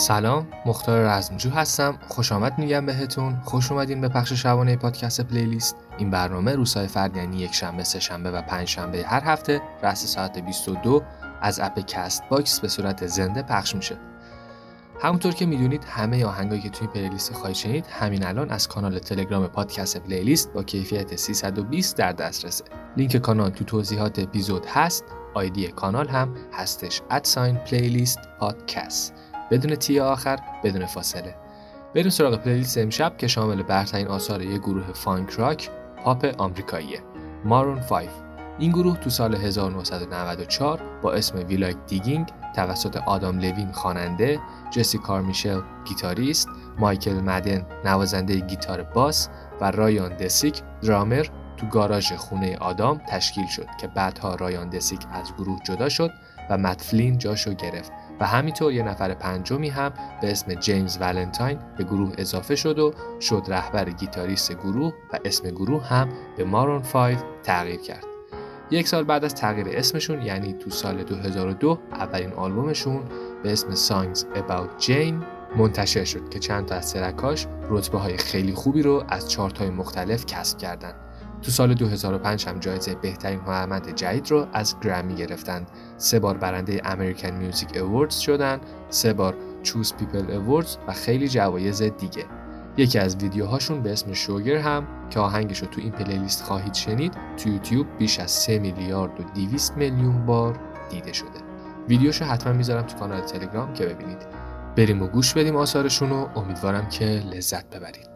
سلام مختار رزمجو هستم. خوش آمد میگم بهتون. خوش اومدین به پخش شبانه پادکست پلیلیست. این برنامه روزهای فرد یعنی یک شنبه سه شنبه و پنج شنبه هر هفته رأس ساعت 22 از اپ کست باکس به صورت زنده پخش میشه. همونطور که می‌دونید همه آهنگایی که توی پلیلیست خواهید شنید همین الان از کانال تلگرام پادکست پلیلیست با کیفیت 320 در دسترسه. لینک کانال تو توضیحات اپیزود هست. آیدی کانال هم هستش. ادساین پلیلیست پادکست بدون تی آخر بدون فاصله. بریم سراغ پلیلیست امشب که شامل برترین آثار یک گروه فانک راک پاپ آمریکاییه مارون 5 این گروه تو سال 1994 با اسم ویلایک دیگینگ توسط آدام لوین خواننده، جسی کارمیشل گیتاریست، مایکل مدن نوازنده گیتار باس و رایان دسیک درامر تو گاراژ خونه آدام تشکیل شد که بعدها رایان دسیک از گروه جدا شد و متفلین جاشو گرفت. و همینطور یه نفر پنجمی هم به اسم جیمز ولنتاین به گروه اضافه شد و شد رهبر گیتاریست گروه و اسم گروه هم به مارون 5 تغییر کرد. یک سال بعد از تغییر اسمشون یعنی تو سال 2002 اولین آلبومشون به اسم Songs About Jane منتشر شد که چند تا از سرکاش رتبه های خیلی خوبی رو از چارت های مختلف کسب کردند. تو سال 2005 هم جایزه بهترین هنرمند جدید رو از گرمی گرفتند. سه بار برنده امریکن میوزیک اووردز شدن، سه بار چوز پیپل اووردز و خیلی جوایز دیگه. یکی از ویدیوهاشون به اسم شوگر هم که آهنگش رو تو این پلیلیست خواهید شنید تو یوتیوب بیش از 3 میلیارد و 200 میلیون بار دیده شده. ویدیوشو حتما می‌ذارم تو کانال تلگرام که ببینید. بریم و گوش بدیم آثارشون رو امیدوارم که لذت ببرید.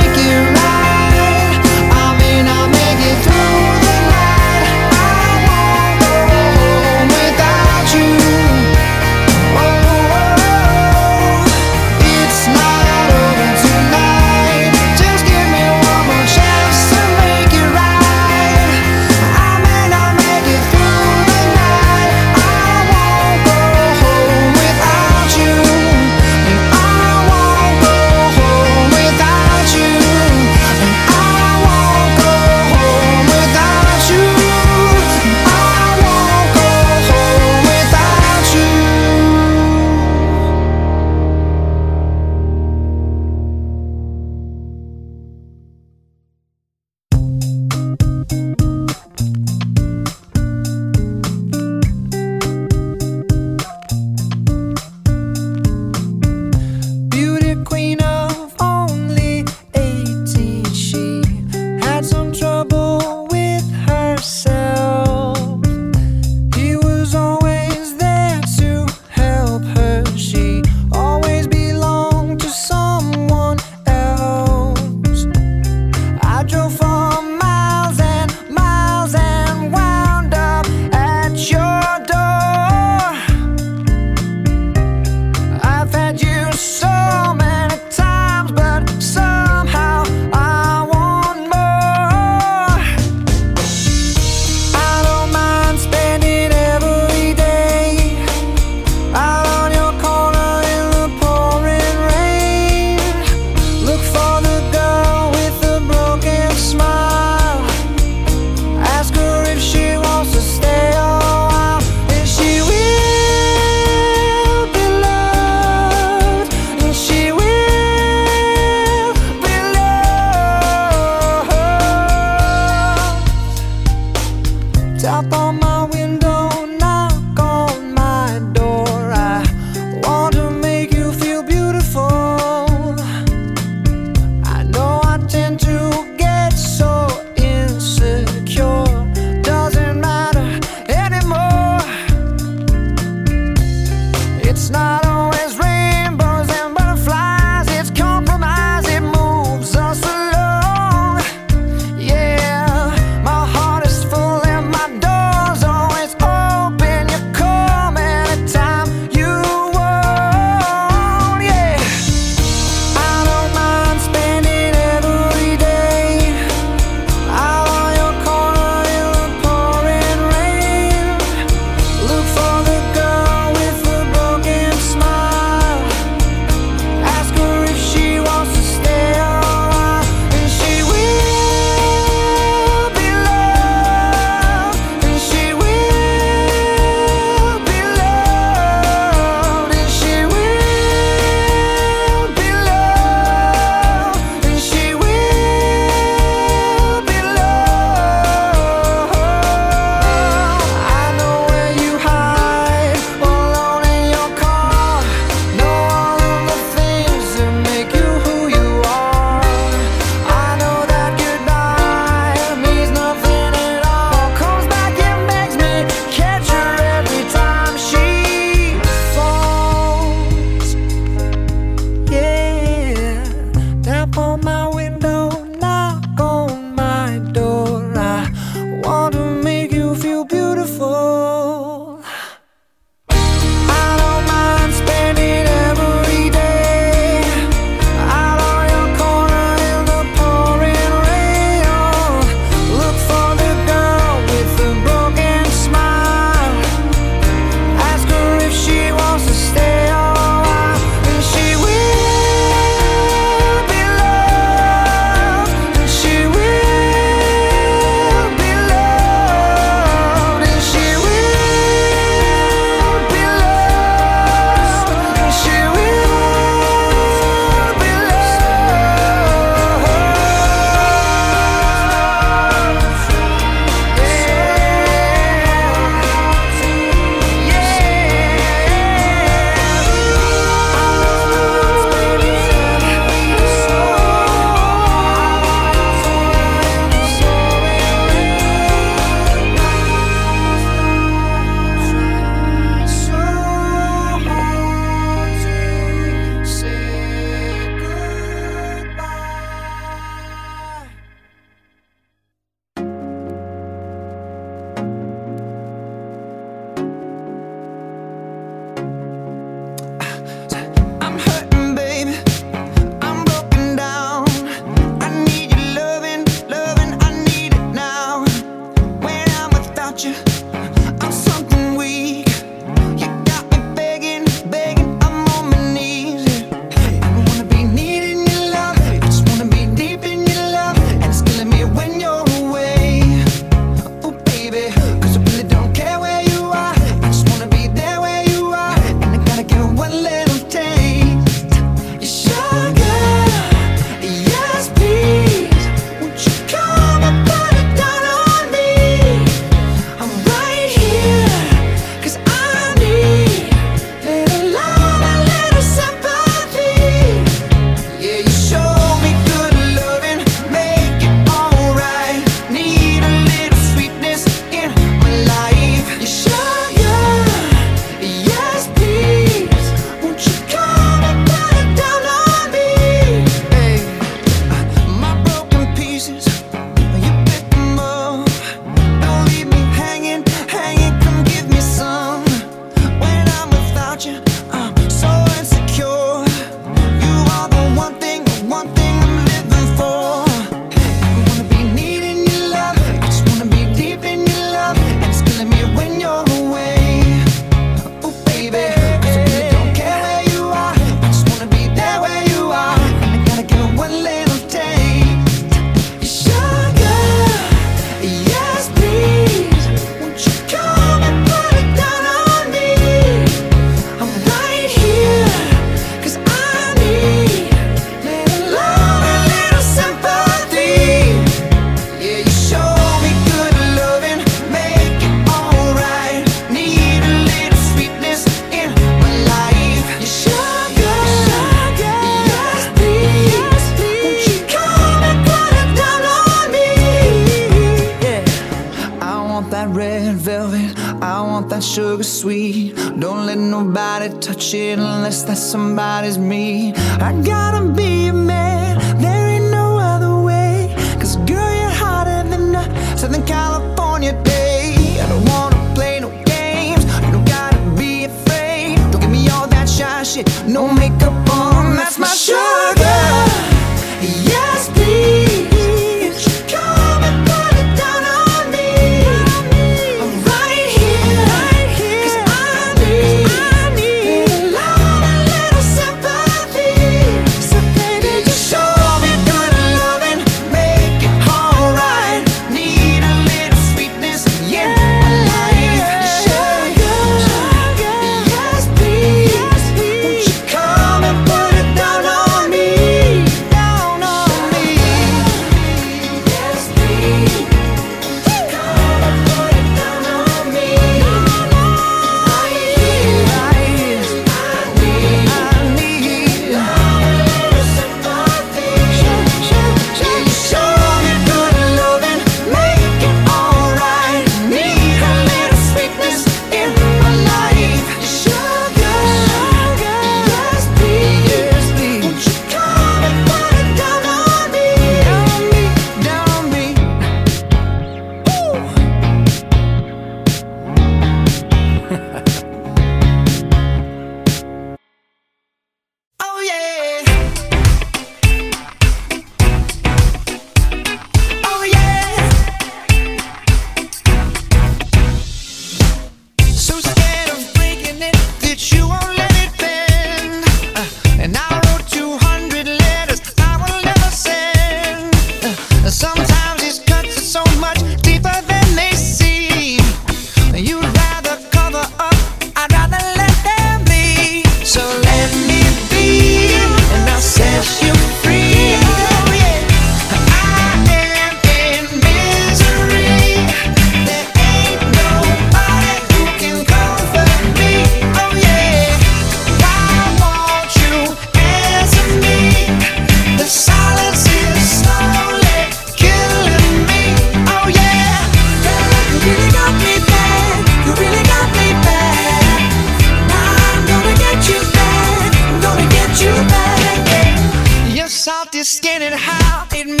Skin and how it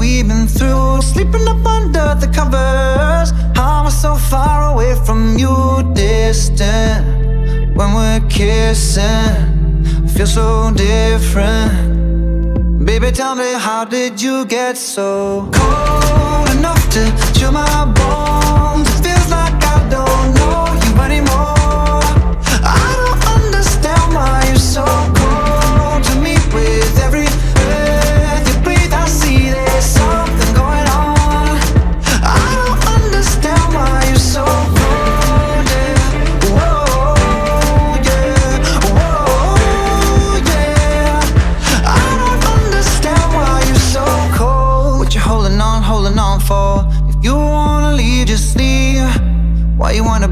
we've been through. Sleeping up under the covers. How am I so far away from you? Distant. When we're kissing. Feel so different. Baby, tell me, how did you get so cold enough to chill my bones? It feels like I don't know you anymore. I don't understand why you're so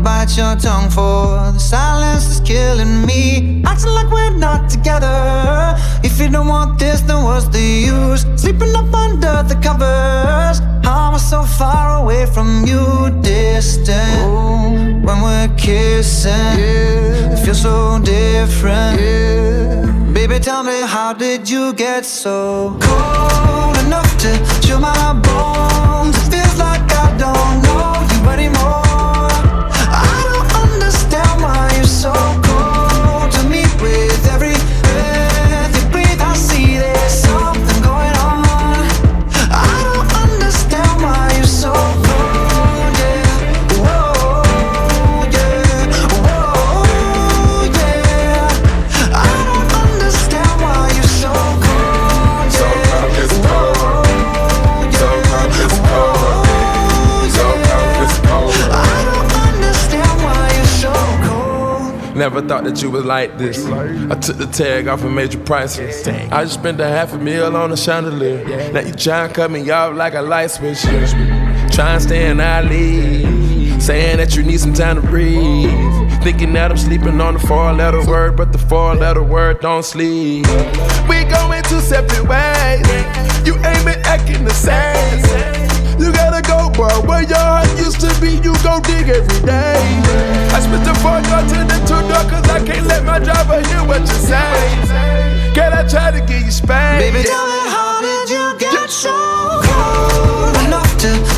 bite your tongue for? The silence is killing me. Acting like we're not together. If you don't want this, then what's the use? Sleeping up under the covers. How am I so far away from you? Distant. When we're kissing, it feels so different. Baby, tell me, how did you get so cold enough to chill my bones? It feels like I don't know you anymore. Why Never thought that you was like this. I took the tag off and made you priceless. I just spent a half a meal on a chandelier. Now you tryna cut me off like a light switch. Try and stay in our league. Saying that you need some time to breathe. Thinking that I'm sleeping on the four letter word, but the four letter word don't sleep. We going two separate ways. You ain't been acting the same. You gotta go, bro. Where your heart used to be, you go dig every day. I spit the four door to the two door, cause I can't let my driver hear what you say. Can I try to get you spanked? Baby, tell me how did you get so cold enough to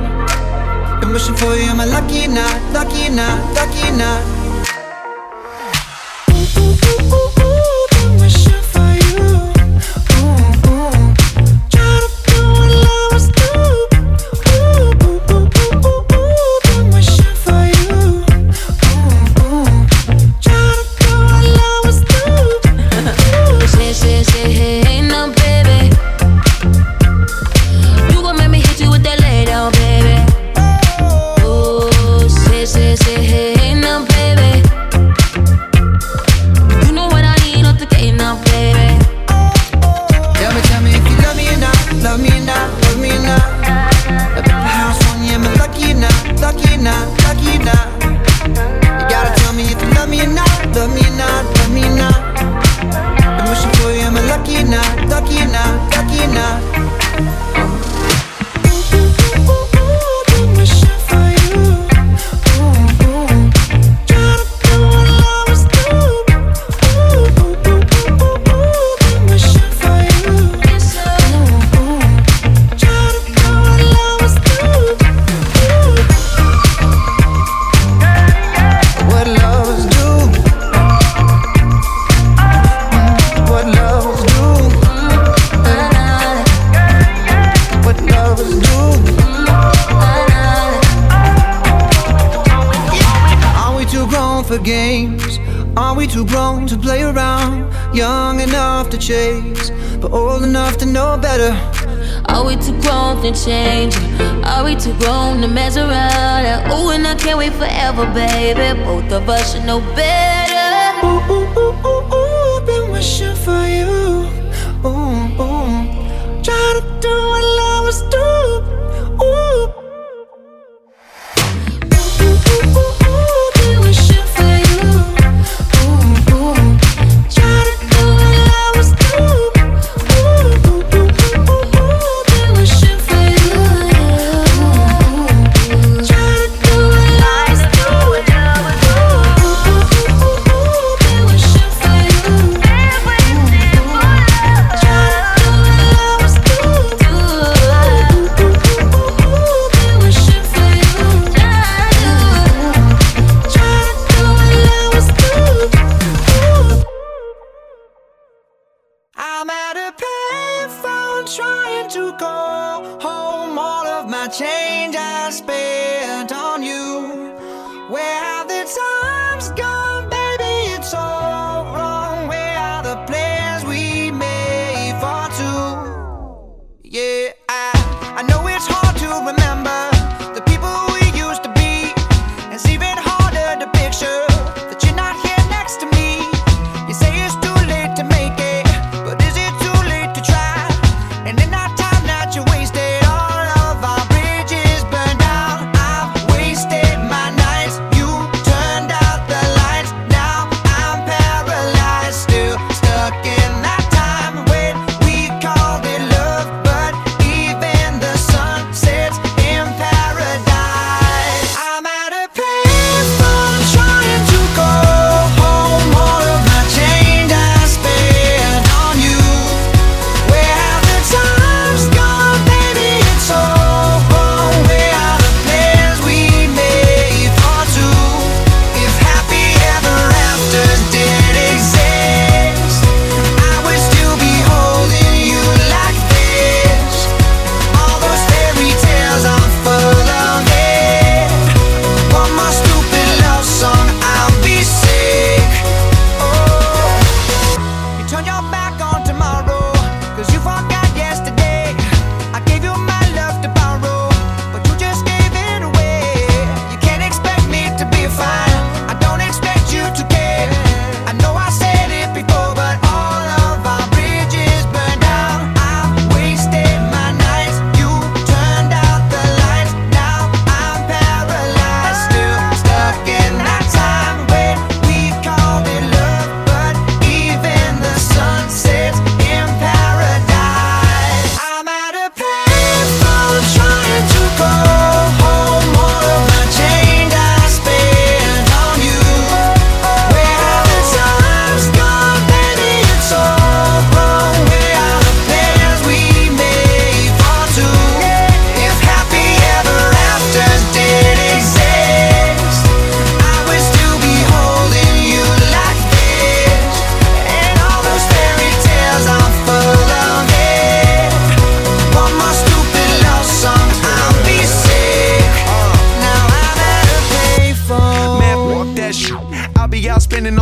Been wishing for you, am I lucky not, lucky not, lucky or? Are we too grown to play around? Young enough to chase, but old enough to know better. Are we too grown to change? Are we too grown to mess around? Oh, and I can't wait forever, baby. Both of us should know better. Ooh, ooh, ooh, ooh, ooh, been wishing for you. Ooh, ooh. Try to do what lovers do. Ooh.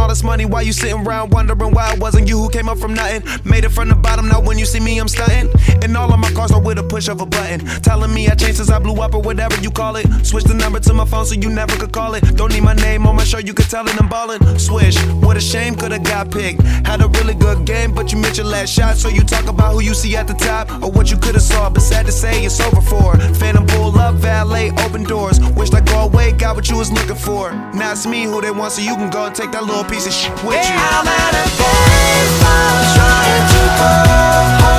Out spending all this money while you sitting around wondering why it wasn't you who came up from nothing. Made it from the bottom, now when you see me, I'm stunting. And all of my cars are with a push of a button. Telling me I changed since I blew up or whatever you call it. Switch the number to my phone so you never could call it. Don't need my name on my show, you could tell it I'm ballin'. Swish, what a shame, could've got picked. Had a really good game, but you missed your last shot. So you talk about who you see at the top or what you could've saw. But sad to say, it's over for. Phantom pull up, valet, open doors. Wished I go away, got what you was looking for. Now it's me who they want, so you can go and take that little piece of shit with you. I'm at a payphone trying to go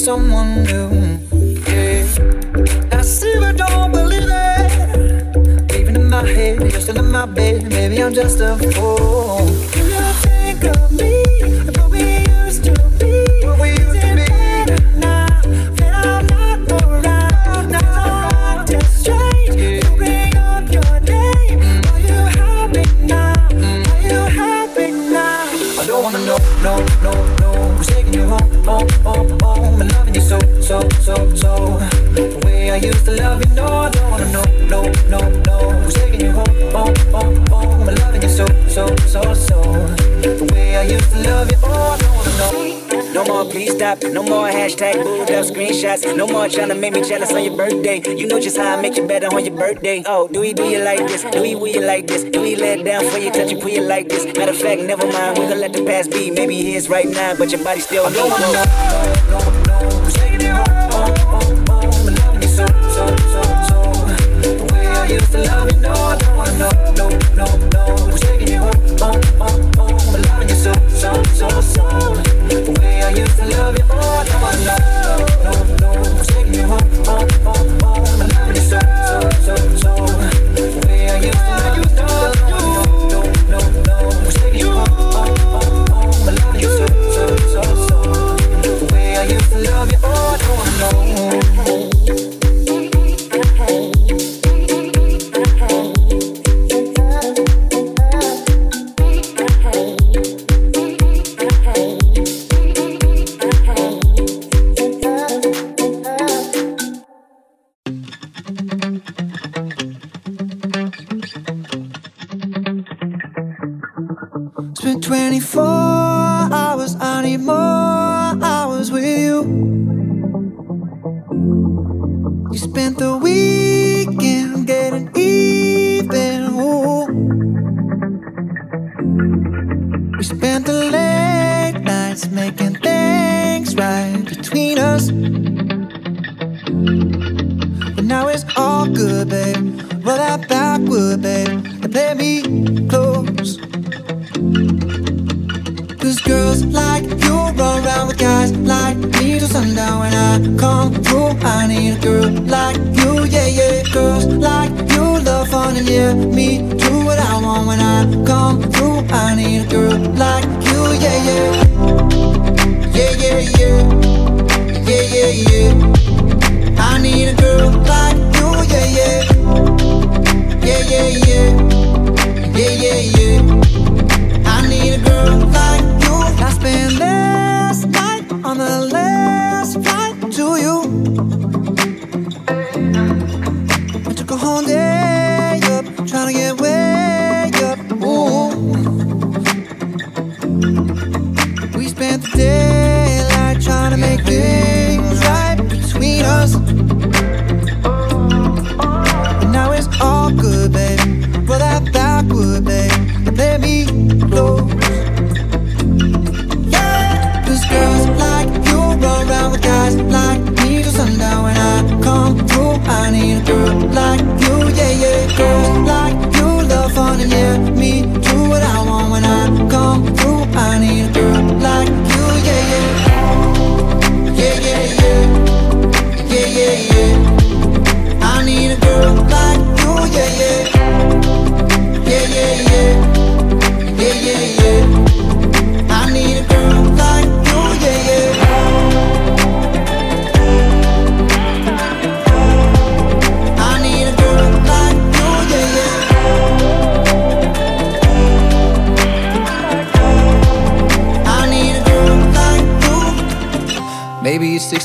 someone new. Yeah. I see, but don't believe it. Even in my head, you're in my bed. Maybe I'm just a fool. jealous. No more trying to make me jealous on your birthday. You know just how I make you better on your birthday. Oh, do we do you like this? Do we will you like this? Do we let down for you, touch you, put you like this? Matter of fact, never mind, we gonna let the past be. Maybe it is right now, but your body still no one. Used to love you, no, I don't wanna know, no, no, no. Who's taking you home, home, loving you so, so, so, so. The way I used to love you, oh, now I know heart, heart. let me do what I want when I come through. I need a girl like you, yeah, yeah. Yeah, yeah, yeah. Yeah, yeah, yeah. I need a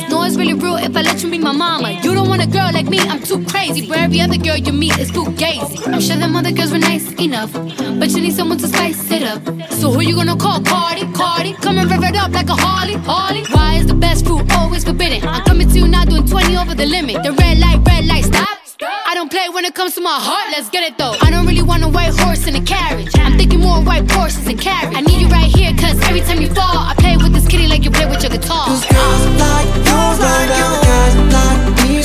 for. No, it's really real if I let you be my mama. You don't want a girl like me, I'm too crazy. Where every other girl you meet is too gazy. I'm sure them other girls were nice enough, but you need someone to spice it up. So who you gonna call? Cardi, Cardi. Come and rev it up like a Harley, Harley. Why is the best fruit always forbidden? I'm coming to you now doing 20 over the limit. The red light, red light, stop. I don't play when it comes to my heart, let's get it though. I don't really want a white horse in a carriage. I'm thinking more white horses and carriage. I need you right here, cause every time you fall, I play with this kitty like you play with your guitar. Cause girls like you run down guys like me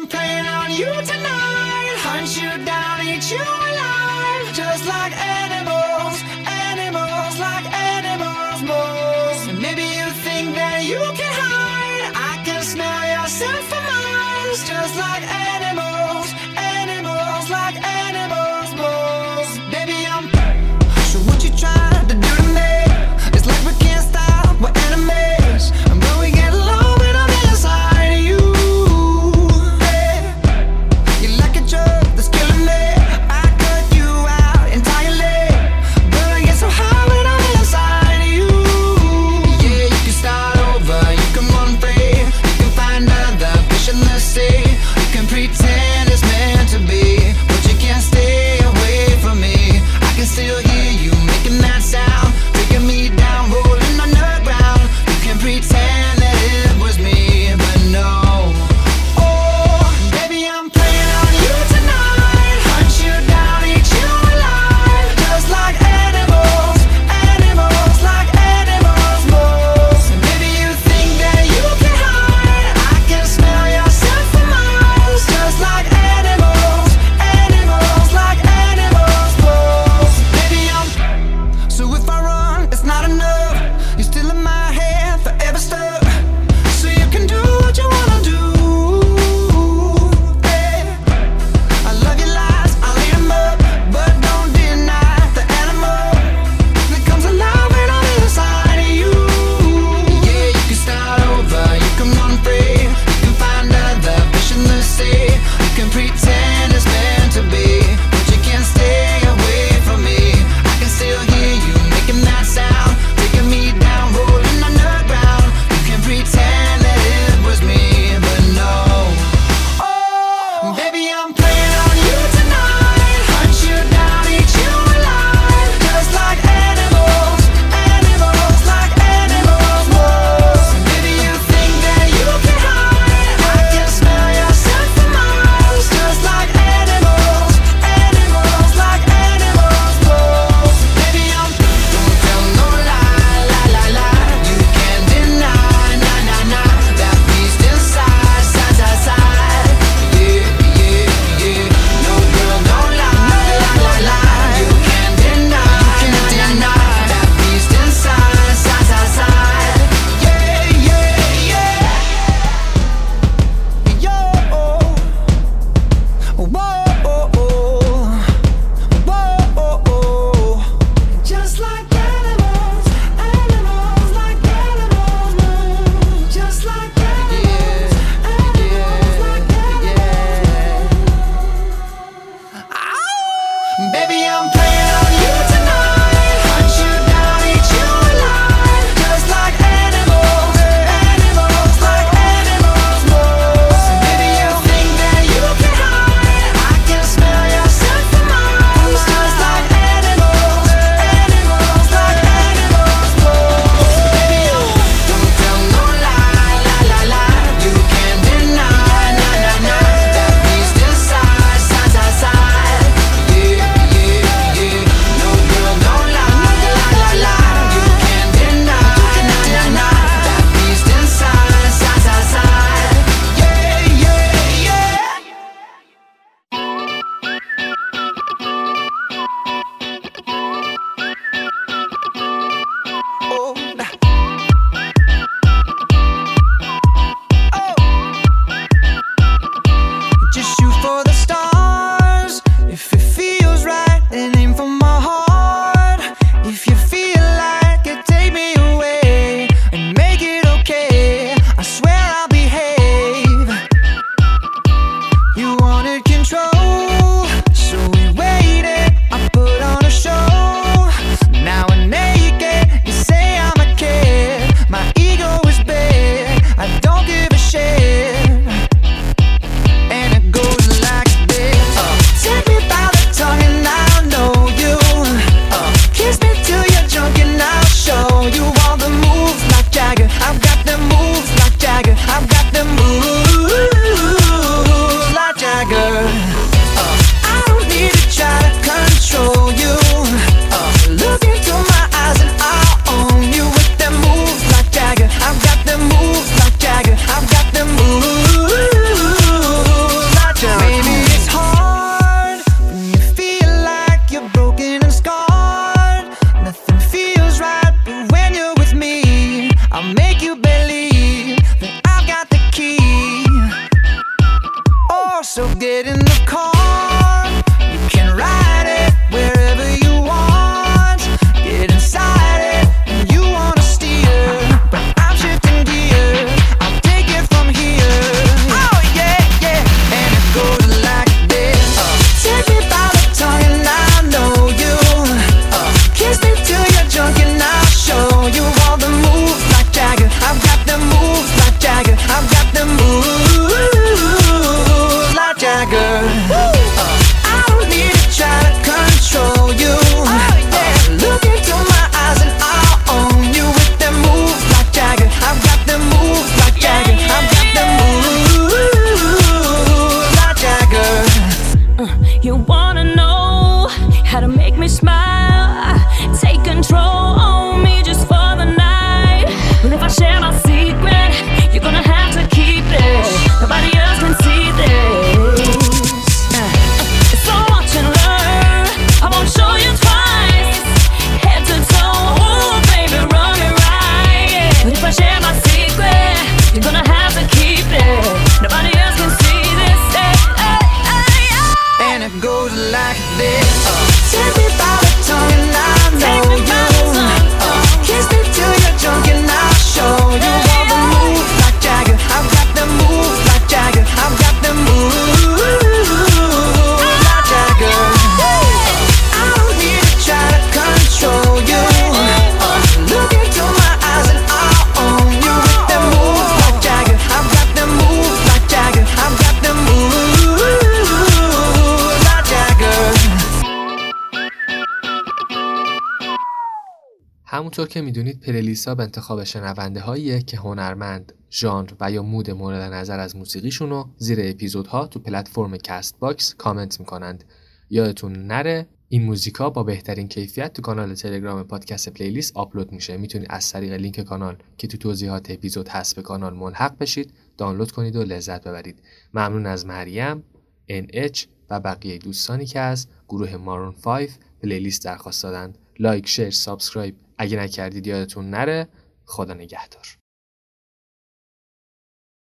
I'm playing on you tonight. حساب انتخاب شنونده هایی که هنرمند، ژانر و یا مود مورد نظر از موسیقیشون رو زیر اپیزودها تو پلتفرم کست باکس کامنت می‌کنند. یادتون نره این موزیکا با بهترین کیفیت تو کانال تلگرام پادکست پلیلیست آپلود میشه. می‌تونید از طریق لینک کانال که تو توضیحات اپیزود هست به کانال ملحق بشید دانلود کنید و لذت ببرید. ممنون از مریم NH و بقیه دوستانی که از گروه مارون 5 پلیلیست درخواست دادند. لایک شیر سابسکرایب اگه نکردید یادتون نره خدا نگهدار.